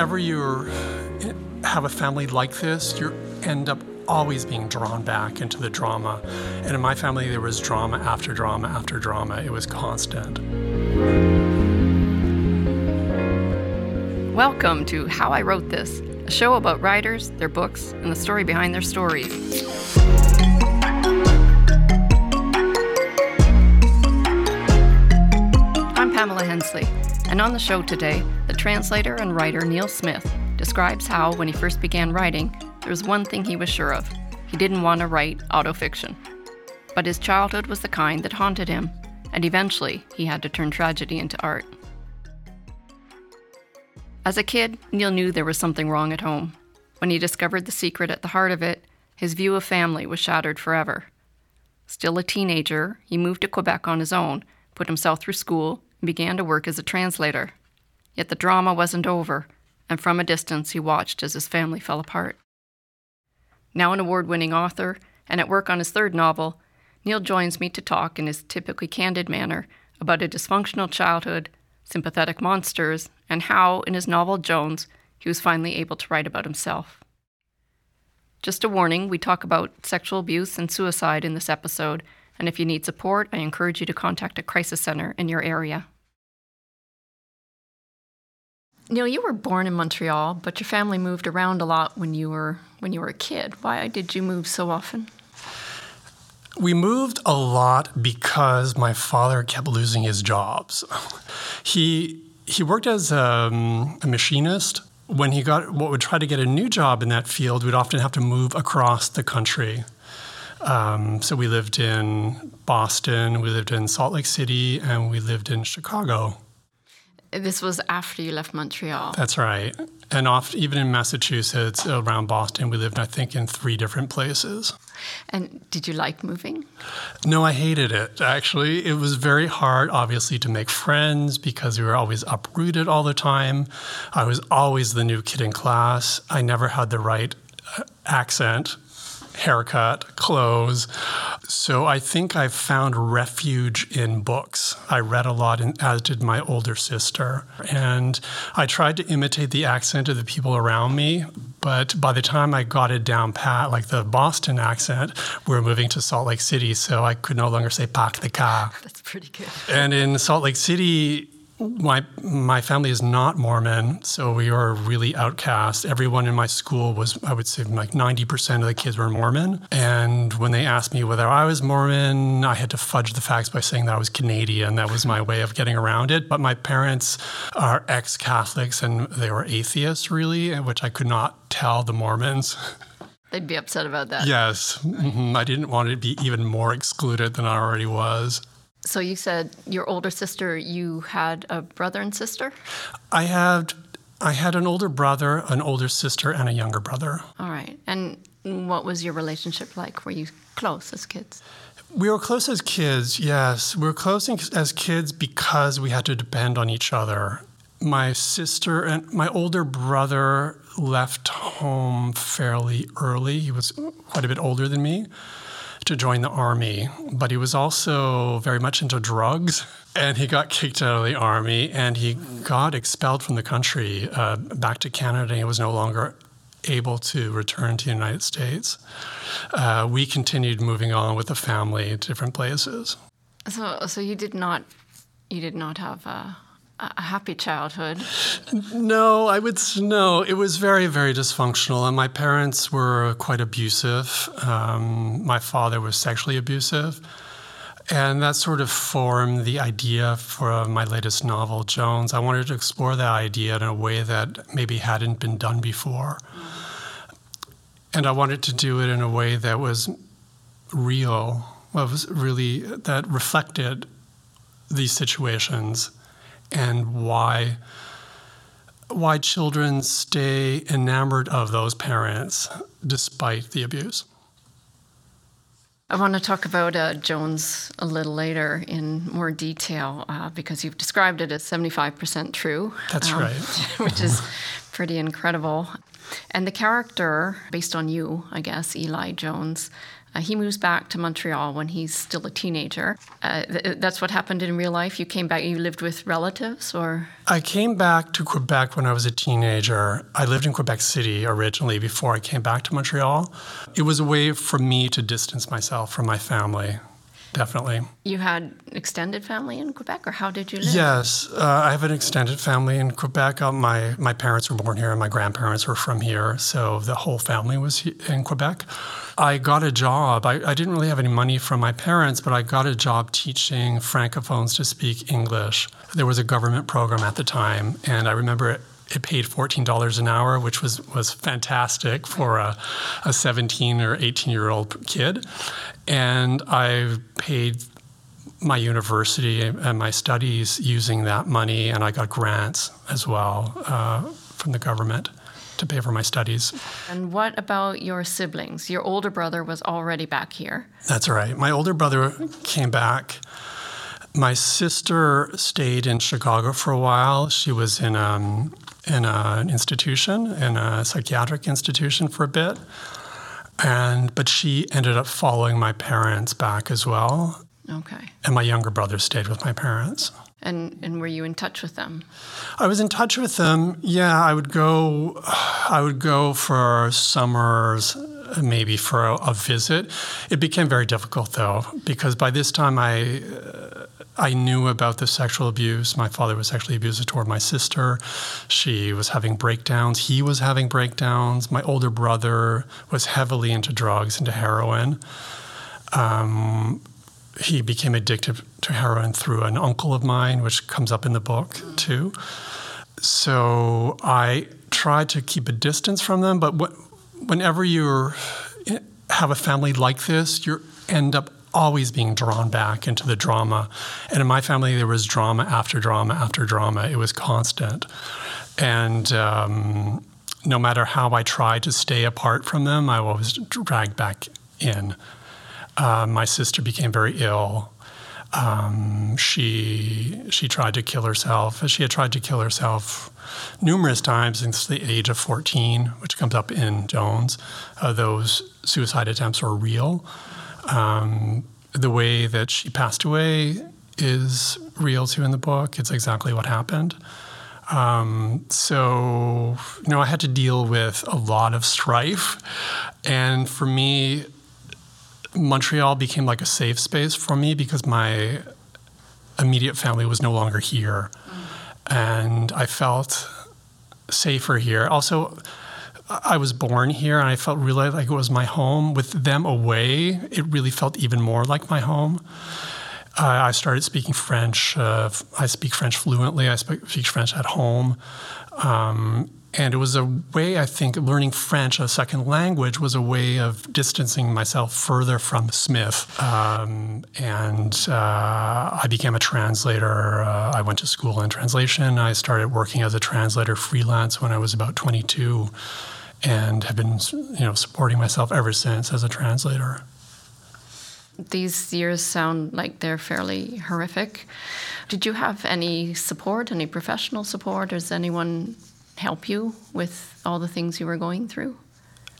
whenever you have a family like this, you end up always being drawn back into the drama. And in my family, there was drama after drama after drama. It was constant. Welcome to How I Wrote This, a show about writers, their books, and the story behind their stories. I'm Pamela Hensley, and on the show today, the translator and writer Neil Smith describes how, when he first began writing, there was one thing he was sure of he didn't want to write autofiction. But his childhood was the kind that haunted him, and eventually he had to turn tragedy into art. As a kid, Neil knew there was something wrong at home. When he discovered the secret at the heart of it, his view of family was shattered forever. Still a teenager, he moved to Quebec on his own, put himself through school, and began to work as a translator. Yet the drama wasn't over, and from a distance he watched as his family fell apart. Now an award winning author, and at work on his third novel, Neil joins me to talk in his typically candid manner about a dysfunctional childhood, sympathetic monsters, and how, in his novel Jones, he was finally able to write about himself. Just a warning we talk about sexual abuse and suicide in this episode, and if you need support, I encourage you to contact a crisis center in your area. Neil, you were born in Montreal, but your family moved around a lot when you were when you were a kid. Why did you move so often? We moved a lot because my father kept losing his jobs. He he worked as um, a machinist. When he got what would try to get a new job in that field, we'd often have to move across the country. Um, so we lived in Boston, we lived in Salt Lake City, and we lived in Chicago. This was after you left Montreal. That's right. And off, even in Massachusetts, around Boston, we lived, I think, in three different places. And did you like moving? No, I hated it, actually. It was very hard, obviously, to make friends because we were always uprooted all the time. I was always the new kid in class. I never had the right uh, accent haircut, clothes. So I think I found refuge in books. I read a lot, as did my older sister. And I tried to imitate the accent of the people around me. But by the time I got it down pat, like the Boston accent, we were moving to Salt Lake City. So I could no longer say park the car. That's pretty good. And in Salt Lake City, my my family is not Mormon, so we are really outcast. Everyone in my school was, I would say, like ninety percent of the kids were Mormon. And when they asked me whether I was Mormon, I had to fudge the facts by saying that I was Canadian. That was my way of getting around it. But my parents are ex-Catholics and they were atheists, really, which I could not tell the Mormons. They'd be upset about that. Yes, mm-hmm. I didn't want to be even more excluded than I already was. So you said your older sister, you had a brother and sister? I had I had an older brother, an older sister, and a younger brother. All right. And what was your relationship like? Were you close as kids? We were close as kids, yes. We were close as kids because we had to depend on each other. My sister and my older brother left home fairly early. He was quite a bit older than me to join the army, but he was also very much into drugs. And he got kicked out of the army and he got expelled from the country uh, back to Canada. And he was no longer able to return to the United States. Uh, we continued moving on with the family to different places. So, so you did not, you did not have a a happy childhood. No, I would no. It was very, very dysfunctional, and my parents were quite abusive. Um, my father was sexually abusive, and that sort of formed the idea for my latest novel, Jones. I wanted to explore that idea in a way that maybe hadn't been done before, and I wanted to do it in a way that was real, was really that reflected these situations and why why children stay enamored of those parents despite the abuse. I want to talk about uh, Jones a little later in more detail uh, because you've described it as 75% true. That's um, right. which is pretty incredible. And the character, based on you, I guess, Eli Jones, Uh, he moves back to Montreal when he's still a teenager. Uh, th- that's what happened in real life. You came back. You lived with relatives, or I came back to Quebec when I was a teenager. I lived in Quebec City originally before I came back to Montreal. It was a way for me to distance myself from my family. Definitely. you had extended family in Quebec, or how did you live? Yes, uh, I have an extended family in Quebec. Uh, my my parents were born here, and my grandparents were from here, so the whole family was in Quebec. I got a job. I, I didn't really have any money from my parents, but I got a job teaching francophones to speak English. There was a government program at the time, and I remember it. Paid fourteen dollars an hour, which was was fantastic for a, a seventeen or eighteen year old kid, and I paid my university and my studies using that money, and I got grants as well uh, from the government to pay for my studies. And what about your siblings? Your older brother was already back here. That's right. My older brother came back. My sister stayed in Chicago for a while. She was in um, in an institution, in a psychiatric institution for a bit, and but she ended up following my parents back as well. Okay. And my younger brother stayed with my parents. And and were you in touch with them? I was in touch with them. Yeah, I would go. I would go for summers, maybe for a, a visit. It became very difficult though, because by this time I. Uh, I knew about the sexual abuse. My father was sexually abusive toward my sister. She was having breakdowns. He was having breakdowns. My older brother was heavily into drugs, into heroin. Um, he became addicted to heroin through an uncle of mine, which comes up in the book too. So I tried to keep a distance from them, but what, whenever you have a family like this, you end up always being drawn back into the drama. And in my family, there was drama after drama after drama. It was constant. And um, no matter how I tried to stay apart from them, I was dragged back in. Uh, my sister became very ill. Um, she she tried to kill herself. She had tried to kill herself numerous times since the age of 14, which comes up in Jones. Uh, those suicide attempts are real. Um, the way that she passed away is real too in the book. It's exactly what happened. Um, so, you know, I had to deal with a lot of strife. And for me, Montreal became like a safe space for me because my immediate family was no longer here. And I felt safer here. Also, I was born here and I felt really like it was my home. With them away, it really felt even more like my home. Uh, I started speaking French. Uh, I speak French fluently. I speak, French at home. Um, and it was a way, I think, learning French, a second language, was a way of distancing myself further from Smith. Um, and uh, I became a translator. Uh, I went to school in translation. I started working as a translator freelance when I was about 22 and have been you know, supporting myself ever since as a translator. These years sound like they're fairly horrific. Did you have any support, any professional support? Does anyone help you with all the things you were going through?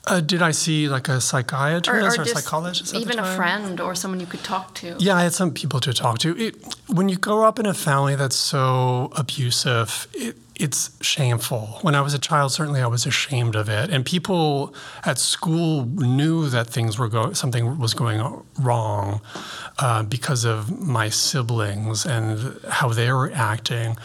Uh, did I see like a psychiatrist or, or, or psychologist? Even a friend or someone you could talk to? Yeah, I had some people to talk to. It, when you grow up in a family that's so abusive, it, it's shameful. When I was a child, certainly I was ashamed of it, and people at school knew that things were going, something was going wrong uh, because of my siblings and how they were acting.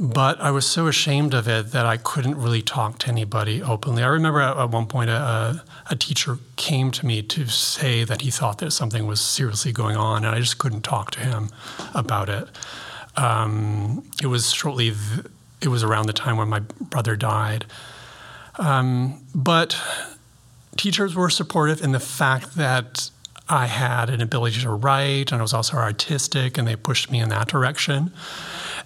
But I was so ashamed of it that I couldn't really talk to anybody openly. I remember at, at one point a, a teacher came to me to say that he thought that something was seriously going on, and I just couldn't talk to him about it. Um, it was shortly. Th- it was around the time when my brother died. Um, but teachers were supportive in the fact that I had an ability to write and I was also artistic, and they pushed me in that direction.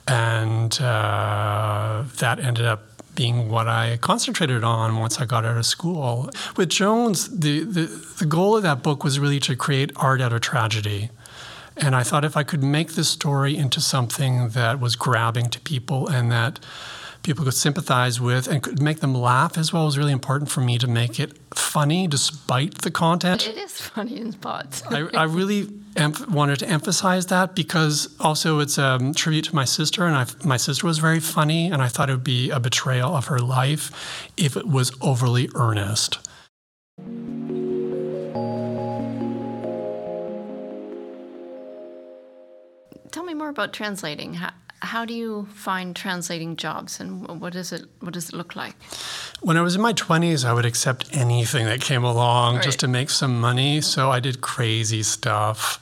And uh, that ended up being what I concentrated on once I got out of school. With Jones, the, the, the goal of that book was really to create art out of tragedy. And I thought if I could make this story into something that was grabbing to people and that people could sympathize with and could make them laugh as well it was really important for me to make it funny despite the content. It is funny in spots. I, I, really wanted to emphasize that because also it's a tribute to my sister, and I, my sister was very funny, and I thought it would be a betrayal of her life if it was overly earnest. More about translating. How, how do you find translating jobs, and what does it what does it look like? When I was in my twenties, I would accept anything that came along right. just to make some money. So I did crazy stuff,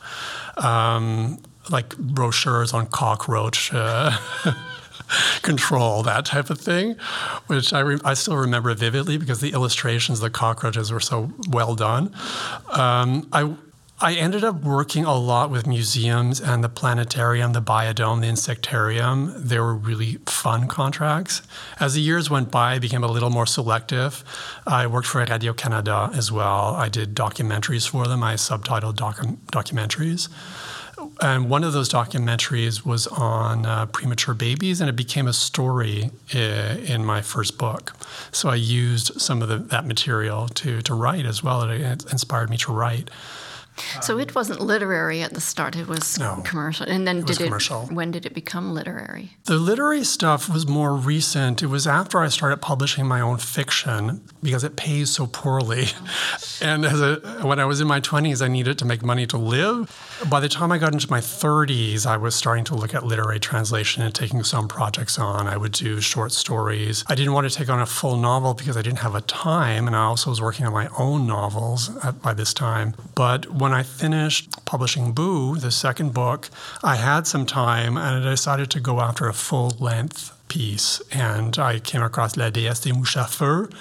um, like brochures on cockroach. Uh, control, that type of thing, which I, re- I still remember vividly because the illustrations of the cockroaches were so well done. Um, I I ended up working a lot with museums and the planetarium, the biodome, the insectarium. They were really fun contracts. As the years went by, I became a little more selective. I worked for Radio Canada as well. I did documentaries for them. I subtitled docu- documentaries. And one of those documentaries was on uh, premature babies, and it became a story uh, in my first book. So I used some of the, that material to, to write as well. It inspired me to write. So it um, wasn't literary at the start; it was no, commercial. And then it did it? Commercial. When did it become literary? The literary stuff was more recent. It was after I started publishing my own fiction because it pays so poorly. and as a, when I was in my twenties, I needed to make money to live. By the time I got into my thirties, I was starting to look at literary translation and taking some projects on. I would do short stories. I didn't want to take on a full novel because I didn't have a time, and I also was working on my own novels at, by this time. But when I finished publishing Boo, the second book, I had some time and I decided to go after a full length piece. And I came across La déesse des mouches à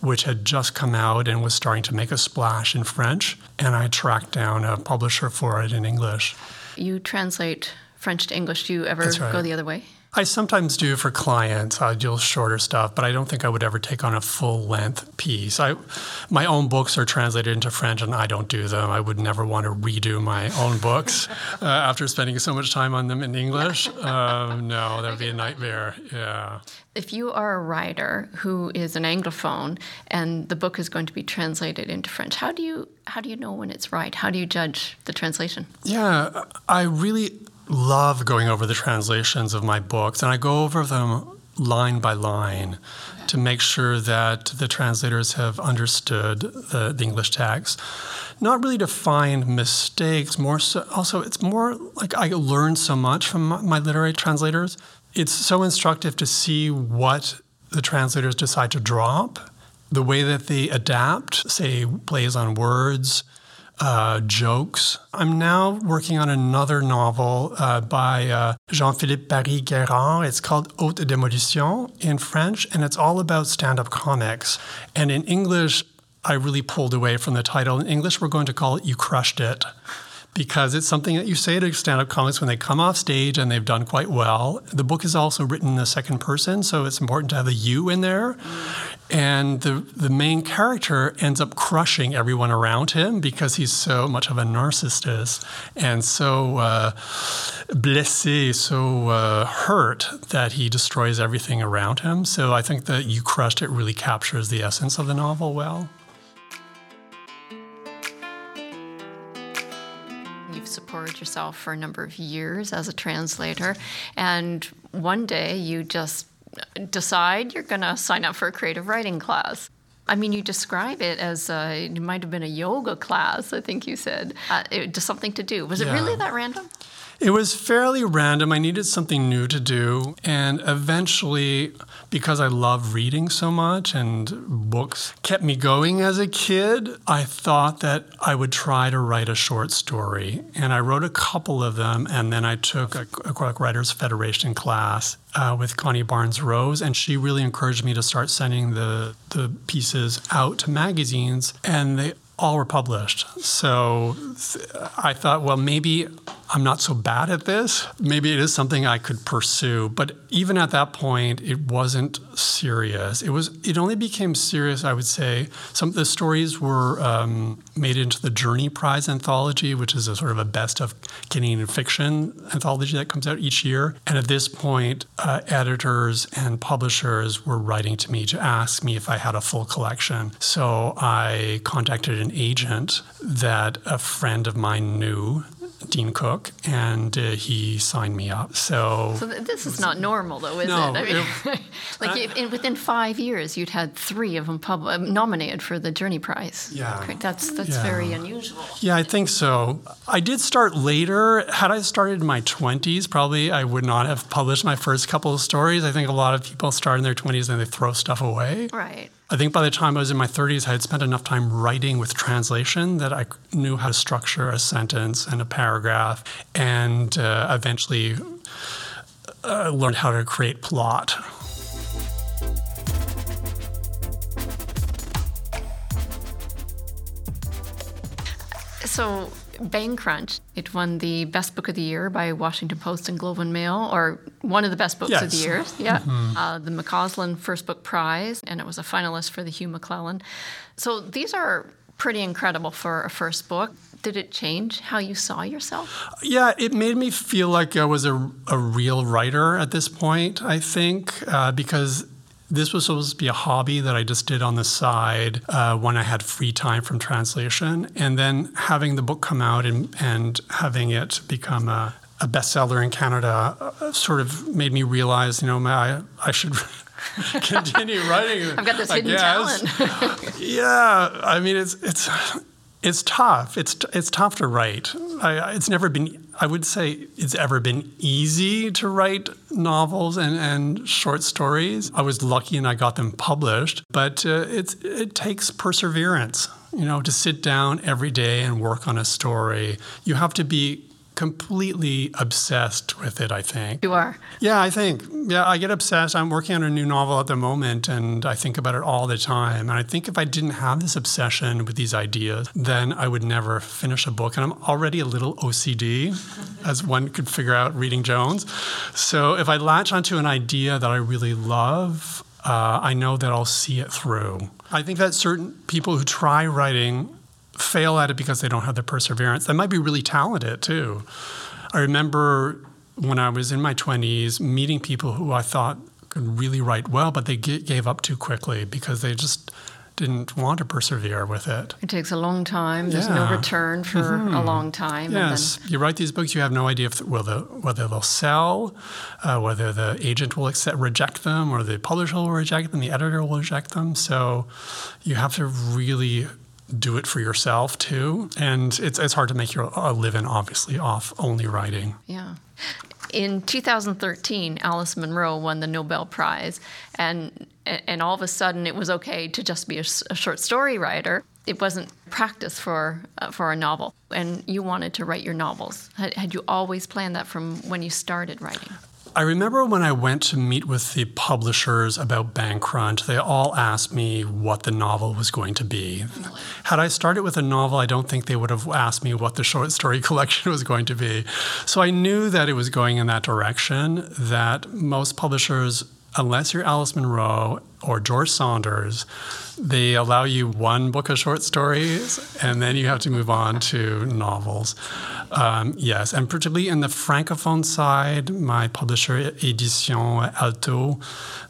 which had just come out and was starting to make a splash in French. And I tracked down a publisher for it in English. You translate French to English. Do you ever right. go the other way? I sometimes do for clients. I do shorter stuff, but I don't think I would ever take on a full length piece. I, my own books are translated into French, and I don't do them. I would never want to redo my own books uh, after spending so much time on them in English. Um, no, that would be a nightmare. Yeah. If you are a writer who is an anglophone and the book is going to be translated into French, how do you how do you know when it's right? How do you judge the translation? Yeah, I really love going over the translations of my books, and I go over them line by line to make sure that the translators have understood the, the English text. Not really to find mistakes, more so, also, it's more like I learn so much from my, my literary translators. It's so instructive to see what the translators decide to drop, the way that they adapt, say, plays on words, uh, jokes. I'm now working on another novel uh, by uh, Jean-Philippe Baril Guérard. It's called Haute Démolition in French, and it's all about stand-up comics. And in English, I really pulled away from the title. In English, we're going to call it You Crushed It because it's something that you say to stand-up comics when they come off stage and they've done quite well. The book is also written in the second person, so it's important to have a you in there. And the the main character ends up crushing everyone around him because he's so much of a narcissist and so uh, blessé, so uh, hurt that he destroys everything around him. So I think that You Crushed It really captures the essence of the novel well. Supported yourself for a number of years as a translator, and one day you just decide you're going to sign up for a creative writing class. I mean, you describe it as a, it might have been a yoga class, I think you said, uh, it, just something to do. Was yeah. it really that random? It was fairly random. I needed something new to do. And eventually, because I love reading so much and books kept me going as a kid, I thought that I would try to write a short story. And I wrote a couple of them. And then I took a, a Writers Federation class uh, with Connie Barnes Rose. And she really encouraged me to start sending the, the pieces out to magazines. And they all were published. So I thought, well, maybe I'm not so bad at this. Maybe it is something I could pursue. But even at that point, it wasn't serious. It was. It only became serious, I would say. Some of the stories were um, made into the Journey Prize anthology, which is a sort of a best of Canadian fiction anthology that comes out each year. And at this point, uh, editors and publishers were writing to me to ask me if I had a full collection. So I contacted an agent that a friend of mine knew Dean Cooke, and uh, he signed me up. So, so th- this is not normal, though, is no, it? I mean, it like in, within five years, you'd had three of them pub- uh, nominated for the Journey Prize. Yeah, that's that's yeah. very unusual. Yeah, I think so. I did start later. Had I started in my twenties, probably I would not have published my first couple of stories. I think a lot of people start in their twenties and they throw stuff away. Right. I think by the time I was in my 30s, I had spent enough time writing with translation that I knew how to structure a sentence and a paragraph, and uh, eventually uh, learned how to create plot. So, Bang Crunch, it won the Best Book of the Year by Washington Post and Globe and Mail, or one of the best books yes. of the year. Yeah. Mm-hmm. Uh, the McAuslan First Book Prize, and it was a finalist for the Hugh MacLennan. So these are pretty incredible for a first book. Did it change how you saw yourself? Yeah, it made me feel like I was a, a real writer at this point, I think, uh, because this was supposed to be a hobby that I just did on the side uh, when I had free time from translation. And then having the book come out and, and having it become a, a bestseller in Canada uh, sort of made me realize, you know, I, I should continue writing. I've got this hidden talent. yeah, I mean, it's it's it's tough. It's it's tough to write. I, it's never been. I would say it's ever been easy to write novels and, and short stories. I was lucky and I got them published, but uh, it's it takes perseverance. You know, to sit down every day and work on a story. You have to be completely obsessed with it, I think. You are? Yeah, I think. Yeah, I get obsessed. I'm working on a new novel at the moment and I think about it all the time. And I think if I didn't have this obsession with these ideas, then I would never finish a book. And I'm already a little OCD, as one could figure out reading Jones. So if I latch onto an idea that I really love, uh, I know that I'll see it through. I think that certain people who try writing fail at it because they don't have the perseverance. They might be really talented too. I remember when I was in my 20s meeting people who I thought could really write well, but they gave up too quickly because they just didn't want to persevere with it. It takes a long time. There's yeah. no return for mm-hmm. a long time. Yes, then... you write these books, you have no idea if whether whether they'll sell, uh, whether the agent will accept, reject them, or the publisher will reject them, the editor will reject them. So you have to really do it for yourself too. And it's, it's hard to make your a living, obviously, off only writing. Yeah. In 2013, Alice Munro won the Nobel Prize, and and all of a sudden it was okay to just be a, a short story writer. It wasn't practice for uh, for a novel, and you wanted to write your novels. Had, had you always planned that from when you started writing? I remember when I went to meet with the publishers about Bang they all asked me what the novel was going to be. Had I started with a novel, I don't think they would have asked me what the short story collection was going to be. So I knew that it was going in that direction, that most publishers, unless you're Alice Munro or George Saunders, they allow you one book of short stories and then you have to move on to novels. Um, yes, and particularly in the francophone side, my publisher, Edition Alto,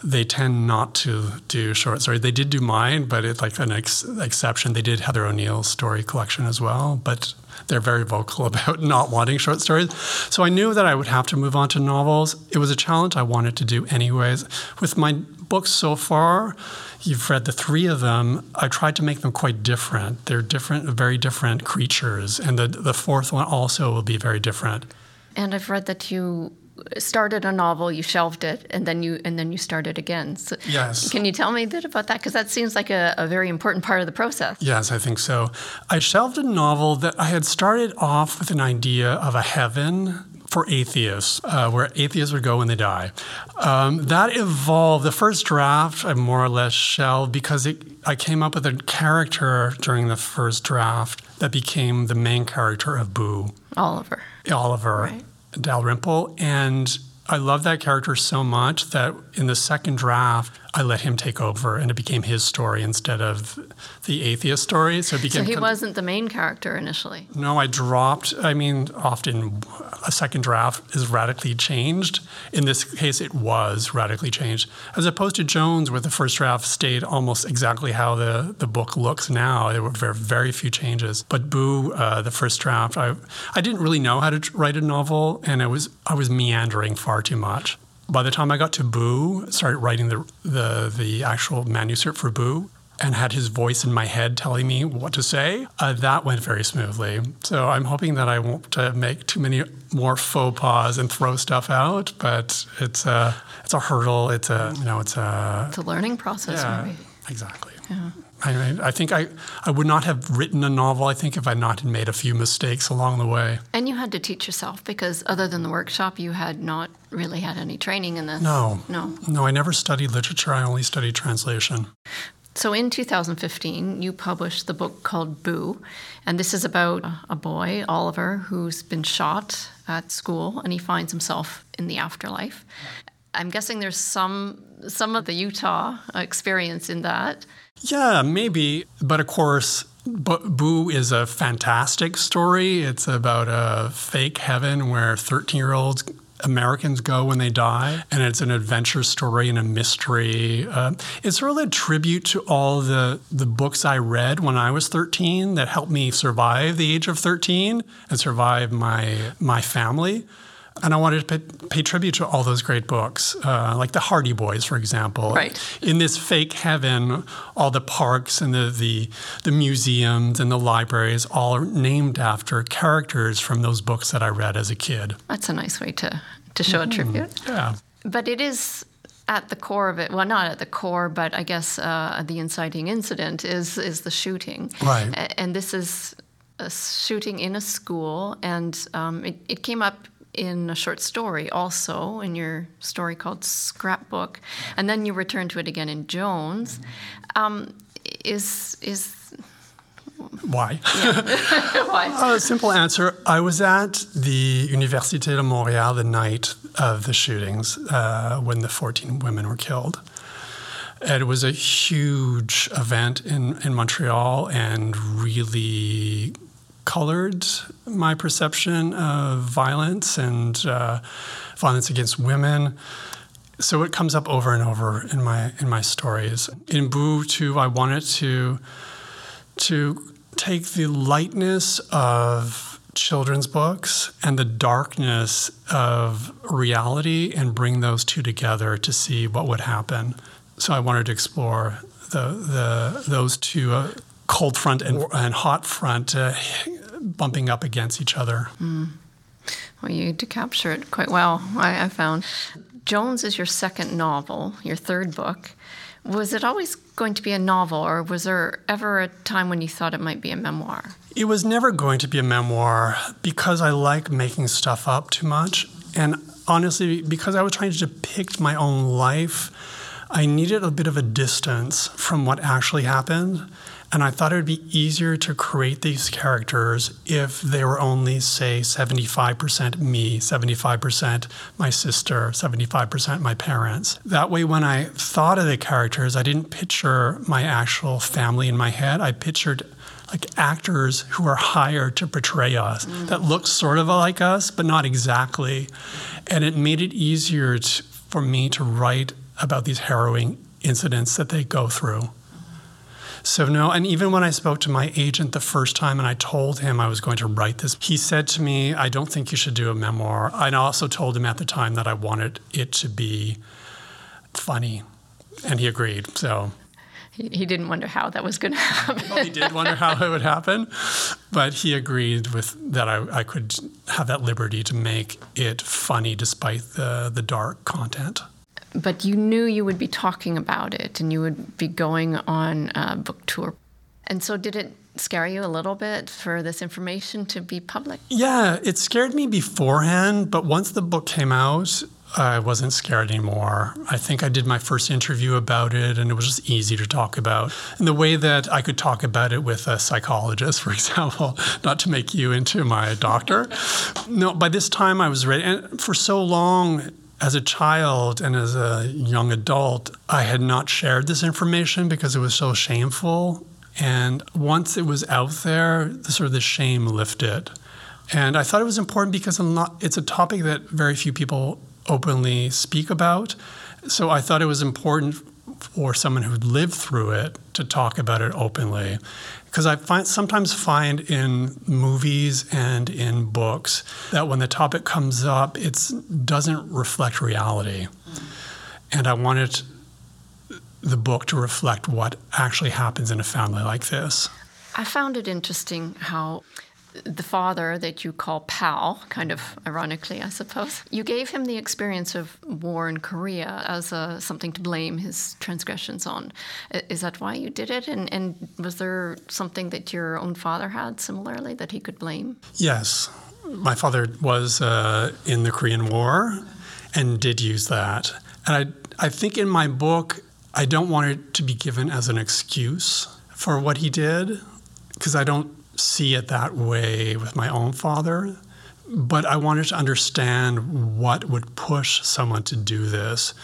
they tend not to do short stories. They did do mine, but it's like an ex- exception. They did Heather O'Neill's story collection as well, but they're very vocal about not wanting short stories. So I knew that I would have to move on to novels. It was a challenge I wanted to do anyways. With my books so far, you've read the three of them. I tried to make them quite different. They're different, very different creatures, and the the fourth one also will be very different. And I've read that you started a novel, you shelved it, and then you and then you started again. So yes. Can you tell me a bit about that? Because that seems like a, a, very important part of the process. Yes, I think so. I shelved a novel that I had started off with an idea of a heaven for atheists, uh, where atheists would go when they die. Um, that evolved. The first draft I more or less shelved because it, I came up with a character during the first draft that became the main character of Boo. Oliver. Oliver Right. Dalrymple, and I love that character so much that in the second draft, I let him take over, and it became his story instead of the atheist story. So it So he wasn't the main character initially. No, I dropped. I mean, often a second draft is radically changed. In this case, it was radically changed, as opposed to Jones, where the first draft stayed almost exactly how the, the book looks now. There were very, very few changes. But Boo, uh, the first draft, I I didn't really know how to write a novel, and I was I was meandering far too much. By the time I got to Boo, started writing the the the actual manuscript for Boo, and had his voice in my head telling me what to say, uh, that went very smoothly. So I'm hoping that I won't uh, make too many more faux pas and throw stuff out. But it's a it's a hurdle. It's a you know it's a It's a learning process, yeah, maybe. exactly. I, I think I, I would not have written a novel, I think, if I had not had made a few mistakes along the way. And you had to teach yourself because other than the workshop, you had not really had any training in this. No. No. No, I never studied literature. I only studied translation. So in 2015, you published the book called Boo, and this is about a- a boy, Oliver, who's been shot at school, and he finds himself in the afterlife. I'm guessing there's some some of the Utah experience in that. Yeah, maybe. But of course, Boo is a fantastic story. It's about a fake heaven where 13 year olds Americans go when they die, and it's an adventure story and a mystery. Uh, it's really a tribute to all the, the books I read when I was 13 that helped me survive the age of 13 and survive my, my family. And I wanted to pay, pay tribute to all those great books, uh, like the Hardy Boys, for example. Right. In this fake heaven, all the parks and the, the, the museums and the libraries all are named after characters from those books that I read as a kid. That's a nice way to, to show a tribute. Yeah. But it is at the core of it. Well, not at the core, but I guess uh, the inciting incident is is the shooting. Right. A- And this is a shooting in a school, and um, it, it came up in a short story also in your story called Scrapbook, and then you return to it again in Jones. Um, is is Why? why? A simple answer. I was at the Université de Montréal the night of the shootings uh, when the 14 women were killed. And it was a huge event in, in Montreal and really colored my perception of violence and uh, violence against women. So it comes up over and over in my in my stories. In Boo too, I wanted to to take the lightness of children's books and the darkness of reality and bring those two together to see what would happen. So I wanted to explore the, the those two uh, cold front and, and hot front uh, bumping up against each other. Mm. Well, you did capture it quite well, I, I found. Jones is your second novel, your third book. Was it always going to be a novel, or was there ever a time when you thought it might be a memoir? It was never going to be a memoir because I like making stuff up too much. And honestly, because I was trying to depict my own life, I needed a bit of a distance from what actually happened. And I thought it would be easier to create these characters if they were only, say, 75% me, 75% my sister, 75% my parents. That way, when I thought of the characters, I didn't picture my actual family in my head. I pictured like actors who are hired to portray us mm. that look sort of like us, but not exactly. And it made it easier to, for me to write about these harrowing incidents that they go through. So, no, and even when I spoke to my agent the first time and I told him I was going to write this, he said to me, I don't think you should do a memoir. I also told him at the time that I wanted it to be funny. And he agreed. So, He, didn't wonder how that was going to happen. he did wonder how it would happen, but he agreed with that I, I could have that liberty to make it funny despite the, the dark content. But you knew you would be talking about it and you would be going on a book tour. And so, did it scare you a little bit for this information to be public? Yeah, it scared me beforehand, but once the book came out, I wasn't scared anymore. I think I did my first interview about it and it was just easy to talk about. And the way that I could talk about it with a psychologist, for example, not to make you into my doctor. No, by this time I was ready. And for so long, as a child and as a young adult, I had not shared this information because it was so shameful. And once it was out there, the, sort of the shame lifted. And I thought it was important because it's a topic that very few people openly speak about. So I thought it was important for someone who lived through it to talk about it openly. Because I find, sometimes find in movies and in books that when the topic comes up, it doesn't reflect reality. And I wanted the book to reflect what actually happens in a family like this. I found it interesting how the father that you call Pal, kind of ironically, I suppose, you gave him the experience of war in Korea as a, something to blame his transgressions on. Is that why you did it? And, and was there something that your own father had similarly that he could blame? Yes. My father was uh, in the Korean War and did use that. And I, I think in my book, I don't want it to be given as an excuse for what he did because I don't see it that way with my own father, but I wanted to understand what would push someone to do this.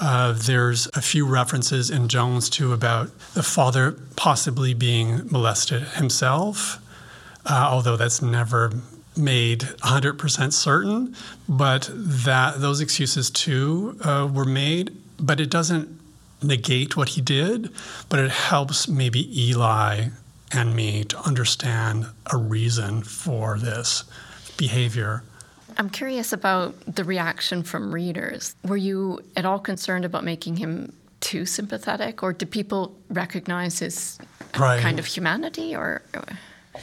Uh, there's a few references in Jones too about the father possibly being molested himself, uh, although that's never made 100% certain. But that those excuses too uh, were made, but it doesn't negate what he did, but it helps maybe Eli and me to understand a reason for this behavior. I'm curious about the reaction from readers. Were you at all concerned about making him too sympathetic, or do people recognize his right. kind of humanity? Or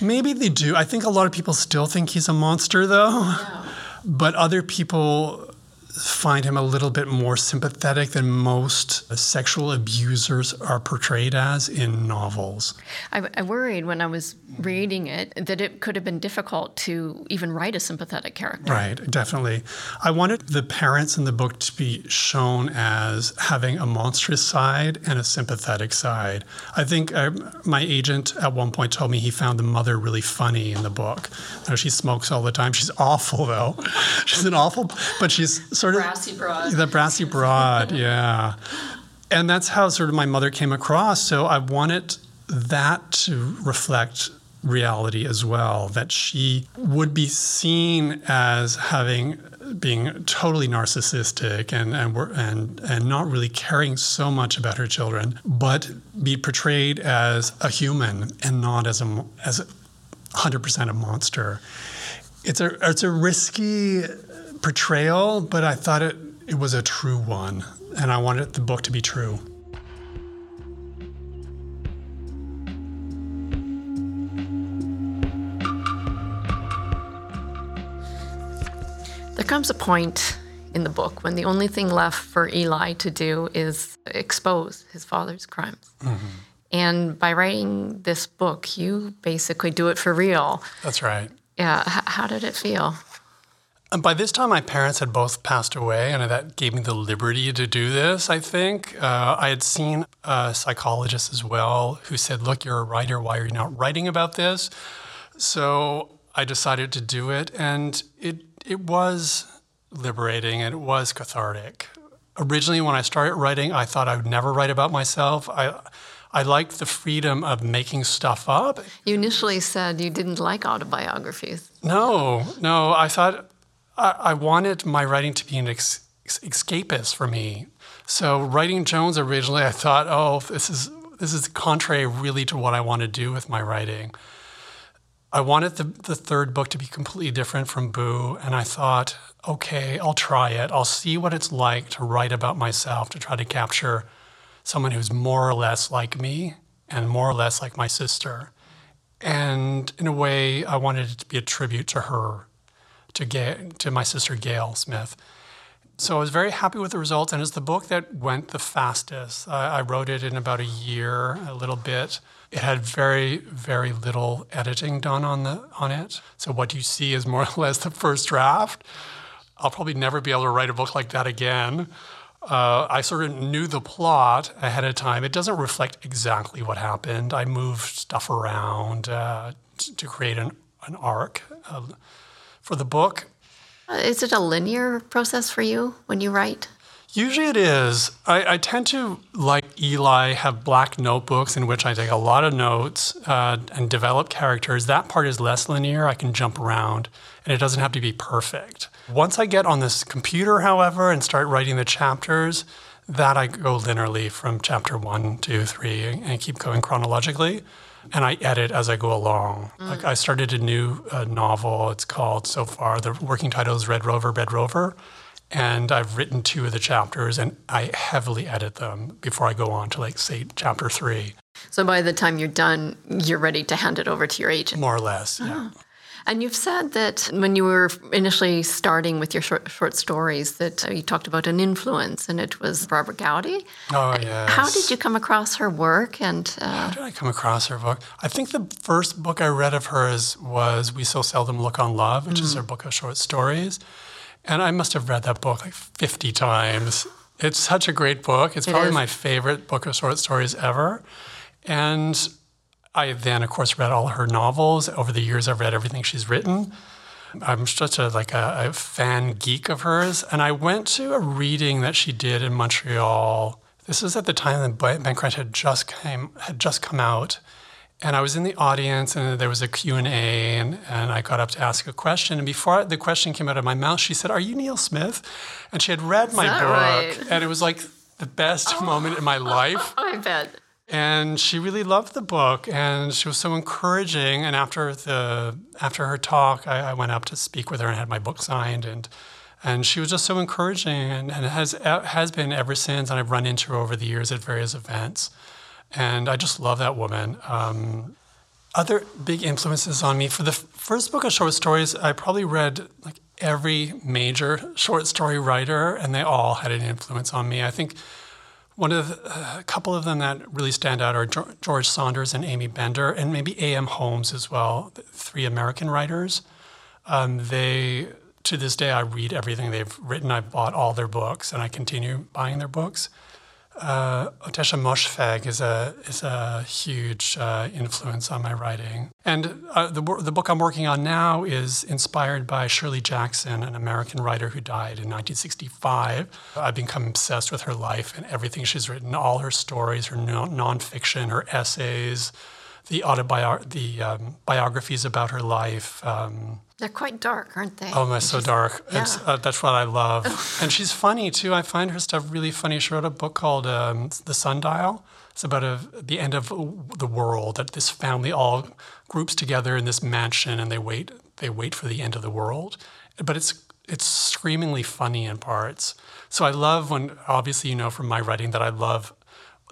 maybe they do. I think a lot of people still think he's a monster, though. Yeah. But other people find him a little bit more sympathetic than most sexual abusers are portrayed as in novels. I, I, worried when I was reading it that it could have been difficult to even write a sympathetic character. Right, definitely. I wanted the parents in the book to be shown as having a monstrous side and a sympathetic side. I think uh, my agent at one point told me he found the mother really funny in the book. You know, she smokes all the time. She's awful, though. she's an awful, but she's sort of brassy broad. The brassy broad, yeah. And that's how sort of my mother came across. So I wanted that to reflect reality as well that she would be seen as having being totally narcissistic and and and and not really caring so much about her children but be portrayed as a human and not as a as a 100% a monster it's a it's a risky portrayal, but I thought it, it was a true one, and I wanted the book to be true. There comes a point in the book when the only thing left for Eli to do is expose his father's crimes. Mm-hmm. And by writing this book, you basically do it for real. That's right. Yeah. H- how did it feel? And by this time, my parents had both passed away, and that gave me the liberty to do this, I think. Uh, I had seen a psychologist as well who said, Look, you're a writer. Why are you not writing about this? So I decided to do it, and it, it was liberating and it was cathartic. Originally, when I started writing, I thought I would never write about myself. I, I liked the freedom of making stuff up. You initially said you didn't like autobiographies. No, no. I thought I, wanted my writing to be an ex- escapist for me. So writing Jones originally, I thought, oh, this is this is contrary really to what I want to do with my writing. I wanted the, the third book to be completely different from Boo, and I thought, okay, I'll try it. I'll see what it's like to write about myself, to try to capture someone who's more or less like me and more or less like my sister. And in a way, I wanted it to be a tribute to her to, Ga- to my sister Gail Smith. So I was very happy with the results, and it's the book that went the fastest. I, I wrote it in about a year, a little bit. It had very, very little editing done on the on it. So what you see is more or less the first draft. I'll probably never be able to write a book like that again. Uh, I sort of knew the plot ahead of time. It doesn't reflect exactly what happened. I moved stuff around uh, to, to create an, an arc uh, for the book. Is it a linear process for you when you write? Usually it is. I, I, tend to, like Eli, have black notebooks in which I take a lot of notes uh, and develop characters. That part is less linear. I can jump around and it doesn't have to be perfect. Once I get on this computer, however, and start writing the chapters, that I go linearly from chapter one, two, three, and keep going chronologically. And I edit as I go along. Mm. Like I started a new uh, novel. It's called so far the working title is Red Rover, Red Rover and I've written two of the chapters and I heavily edit them before I go on to like say chapter three. So by the time you're done, you're ready to hand it over to your agent. More or less, yeah. And you've said that when you were initially starting with your short, short stories, that uh, you talked about an influence, and it was Barbara Gowdy. Oh yes. How did you come across her work? And uh... how did I come across her book? I think the first book I read of hers was "We So Seldom Look on Love," which mm-hmm. is her book of short stories. And I must have read that book like 50 times. It's such a great book. It's probably my favorite book of short stories ever. And I then, of course, read all her novels. Over the years, I've read everything she's written. I'm such a like a, a fan geek of hers. And I went to a reading that she did in Montreal. This was at the time that Bang Crunch had just came had just come out and I was in the audience and there was a Q&A and, and I got up to ask a question. And before the question came out of my mouth, she said, are you Neil Smith? And she had read my book right? and it was like the best oh. moment in my life. Oh, I bet. And she really loved the book and she was so encouraging. And after the after her talk, I, I went up to speak with her and had my book signed and and she was just so encouraging and, and has has been ever since. And I've run into her over the years at various events. And I just love that woman. Um, other big influences on me for the first book of short stories, I probably read like every major short story writer, and they all had an influence on me. I think one of uh, a couple of them that really stand out are George Saunders and Aimee Bender, and maybe A.M. Homes as well, three American writers. Um, they, to this day, I read everything they've written. I've bought all their books, and I continue buying their books uh, Ottessa Moshfegh is a is a huge uh, influence on my writing, and uh, the the book I'm working on now is inspired by Shirley Jackson, an American writer who died in 1965. I've become obsessed with her life and everything she's written, all her stories, her non- nonfiction, her essays, the autobiography, the um, biographies about her life. Um, they're quite dark, aren't they? Oh, they're so dark. Yeah. Uh, that's what I love. and she's funny too. I find her stuff really funny. She wrote a book called um, The Sundial. It's about a, the end of the world. That this family all groups together in this mansion, and they wait. They wait for the end of the world. But it's it's screamingly funny in parts. So I love when, obviously, you know from my writing that I love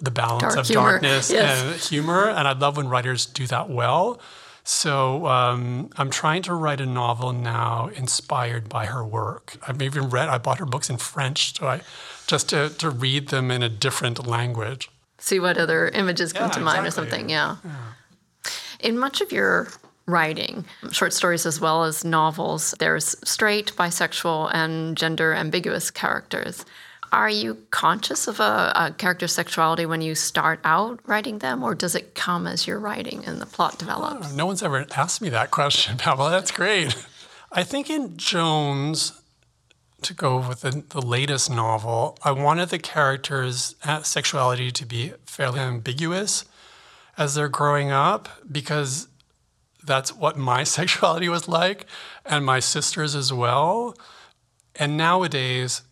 the balance Dark of humor. darkness yes. and humor, and I love when writers do that well. So um, I'm trying to write a novel now inspired by her work. I've even read, I bought her books in French so I, just to, to read them in a different language. See what other images come yeah, to mind exactly. or something, yeah. yeah. In much of your writing, short stories as well as novels, there's straight, bisexual, and gender ambiguous characters. Are you conscious of a, a, character's sexuality when you start out writing them, or does it come as you're writing and the plot develops? Oh, no one's ever asked me that question, Pamela. That's great. I think in Jones, to go with the, the latest novel, I wanted the characters' uh, sexuality to be fairly ambiguous as they're growing up because that's what my sexuality was like and my sister's as well. And nowadays,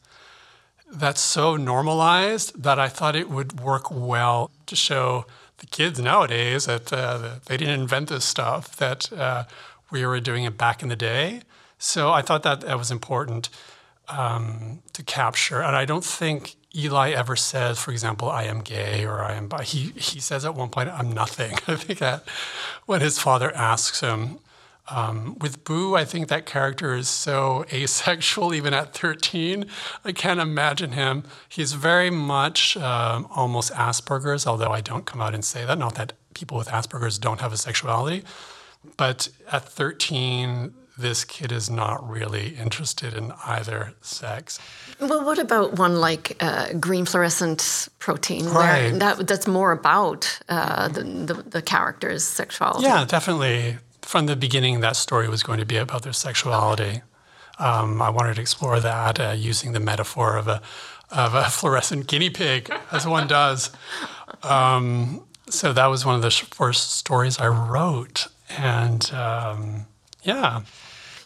that's so normalized that I thought it would work well to show the kids nowadays that uh, they didn't invent this stuff, that uh, we were doing it back in the day. So I thought that that was important um, to capture. And I don't think Eli ever says, for example, I am gay or I am bi. He, he says at one point, I'm nothing. I think that when his father asks him, um, with Boo, I think that character is so asexual, even at 13. I can't imagine him. He's very much um, almost Asperger's, although I don't come out and say that. Not that people with Asperger's don't have a sexuality. But at 13, this kid is not really interested in either sex. Well, what about one like uh, green fluorescent protein? Right. That, that's more about uh, the, the, the character's sexuality. Yeah, definitely. From the beginning, that story was going to be about their sexuality. Um, I wanted to explore that uh, using the metaphor of a, of a fluorescent guinea pig, as one does. Um, so that was one of the first stories I wrote. And um, yeah.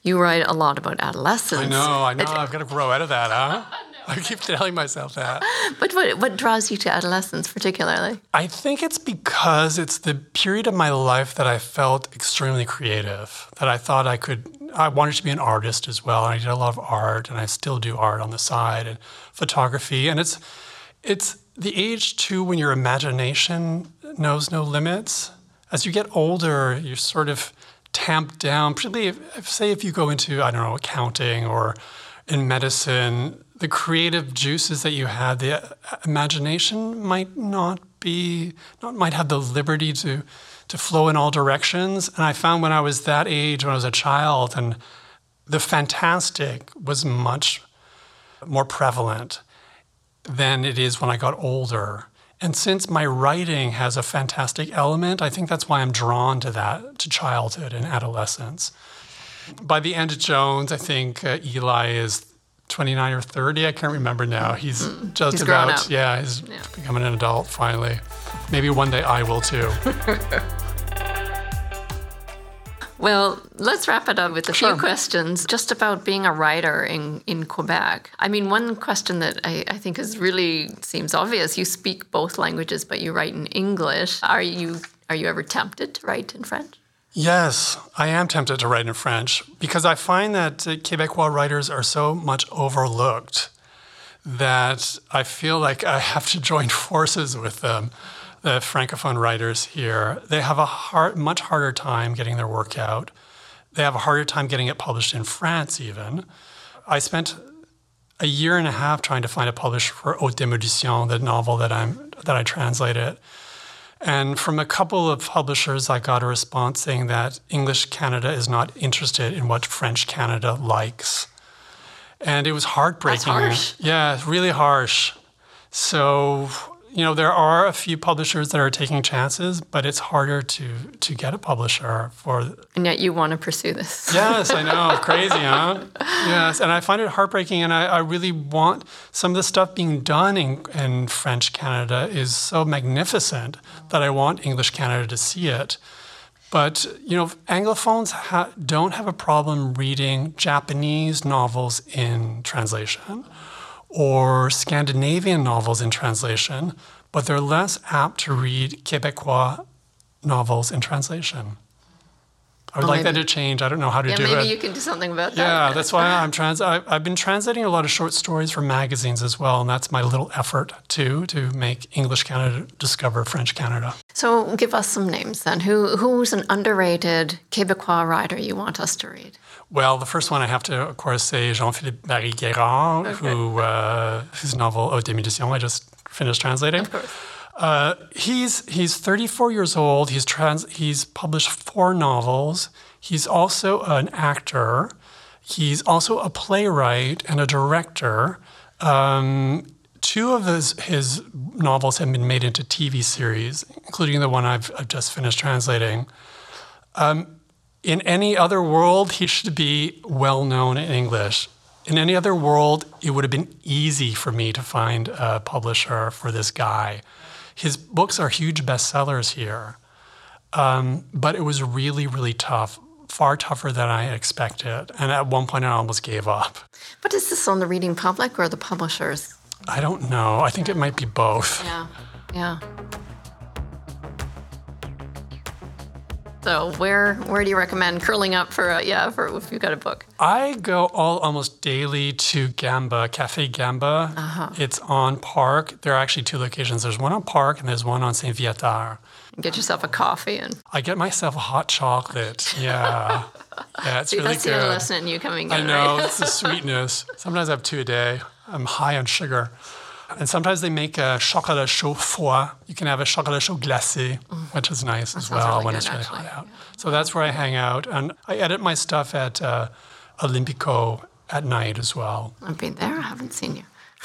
You write a lot about adolescence. I know, I know. It, I've got to grow out of that, huh? I keep telling myself that. But what, what draws you to adolescence particularly? I think it's because it's the period of my life that I felt extremely creative, that I thought I could, I wanted to be an artist as well. And I did a lot of art and I still do art on the side and photography. And it's, it's the age too when your imagination knows no limits. As you get older, you're sort of tamped down, particularly if, say if you go into, I don't know, accounting or in medicine, the creative juices that you had, the uh, imagination might not be, not might have the liberty to to flow in all directions. And I found when I was that age, when I was a child, and the fantastic was much more prevalent than it is when I got older. And since my writing has a fantastic element, I think that's why I'm drawn to that, to childhood and adolescence. By the end of Jones, I think uh, Eli is 29 or 30. I can't remember now. He's mm, just he's about, yeah, he's yeah. becoming an adult finally. Maybe one day I will too. Well, let's wrap it up with a sure. few questions just about being a writer in, in Quebec. I mean, one question that I, I think is really seems obvious. You speak both languages, but you write in English. Are you are you ever tempted to write in French? Yes, I am tempted to write in French because I find that Quebecois writers are so much overlooked that I feel like I have to join forces with them. The francophone writers here, they have a hard, much harder time getting their work out. They have a harder time getting it published in France, even. I spent a year and a half trying to find a publisher for Haute Démolition, the novel that I'm that I translated. And from a couple of publishers, I got a response saying that English Canada is not interested in what French Canada likes. And it was heartbreaking. Yeah, really harsh. So you know, there are a few publishers that are taking chances, but it's harder to to get a publisher for. And yet, you want to pursue this. yes, I know, crazy, huh? Yes, and I find it heartbreaking, and I, I really want some of the stuff being done in, in French Canada is so magnificent that I want English Canada to see it. But you know, Anglophones ha- don't have a problem reading Japanese novels in translation or Scandinavian novels in translation, but they're less apt to read Quebecois novels in translation. I would well, like maybe, that to change. I don't know how to yeah, do maybe it. Maybe you can do something about that. Yeah, that's why I'm trans. I, have been translating a lot of short stories for magazines as well, and that's my little effort too to make English Canada discover French Canada. So, give us some names then. Who who's an underrated Quebecois writer you want us to read? Well, the first one I have to, of course, say Jean-Philippe Baril Guérard, okay. who uh, whose novel Haute Démolition I just finished translating. Of course. Uh, he's he's 34 years old. He's trans. He's published four novels. He's also an actor. He's also a playwright and a director. Um, two of his his novels have been made into TV series, including the one I've, I've just finished translating. Um, in any other world, he should be well known in English. In any other world, it would have been easy for me to find a publisher for this guy. His books are huge bestsellers here, um, but it was really, really tough, far tougher than I expected. And at one point, I almost gave up. But is this on the reading public or the publishers? I don't know. I think it might be both. Yeah, yeah. So where where do you recommend curling up for a, yeah for if you've got a book? I go all almost daily to Gamba Cafe Gamba. Uh-huh. It's on Park. There are actually two locations. There's one on Park and there's one on Saint Viateur. And get yourself a coffee and. I get myself a hot chocolate. Yeah. Yeah, it's See, really that's good. That's the lesson in you coming in. I know, right? it's the sweetness. Sometimes I have two a day. I'm high on sugar. And sometimes they make a chocolat chaud froid. You can have a chocolat chaud glacé, which is nice as well really when good, it's really actually. hot out. So that's where I hang out. And I edit my stuff at uh, Olimpico at night as well. I've been there. I haven't seen you.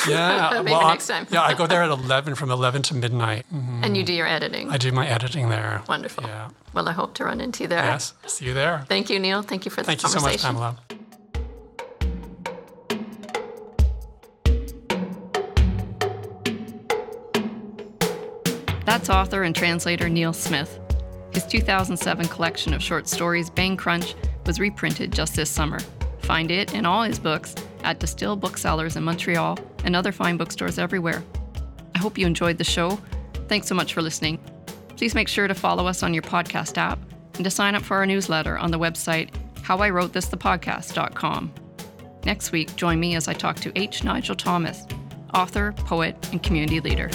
Yeah, Maybe well, next time. yeah, I go there at 11, from 11 to midnight. Mhm. And you do your editing. I do my editing there. Wonderful. Yeah. Well, I hope to run into you there. Yes. See you there. Thank you, Neil. Thank you for this Thank you so much. Pamela. That's author and translator Neil Smith. His 2007 collection of short stories, Bang Crunch, was reprinted just this summer. Find it and all his books at Distill Booksellers in Montreal and other fine bookstores everywhere. I hope you enjoyed the show. Thanks so much for listening. Please make sure to follow us on your podcast app and to sign up for our newsletter on the website howirotethithepodcast.com. Next week, join me as I talk to H. Nigel Thomas, author, poet, and community leader.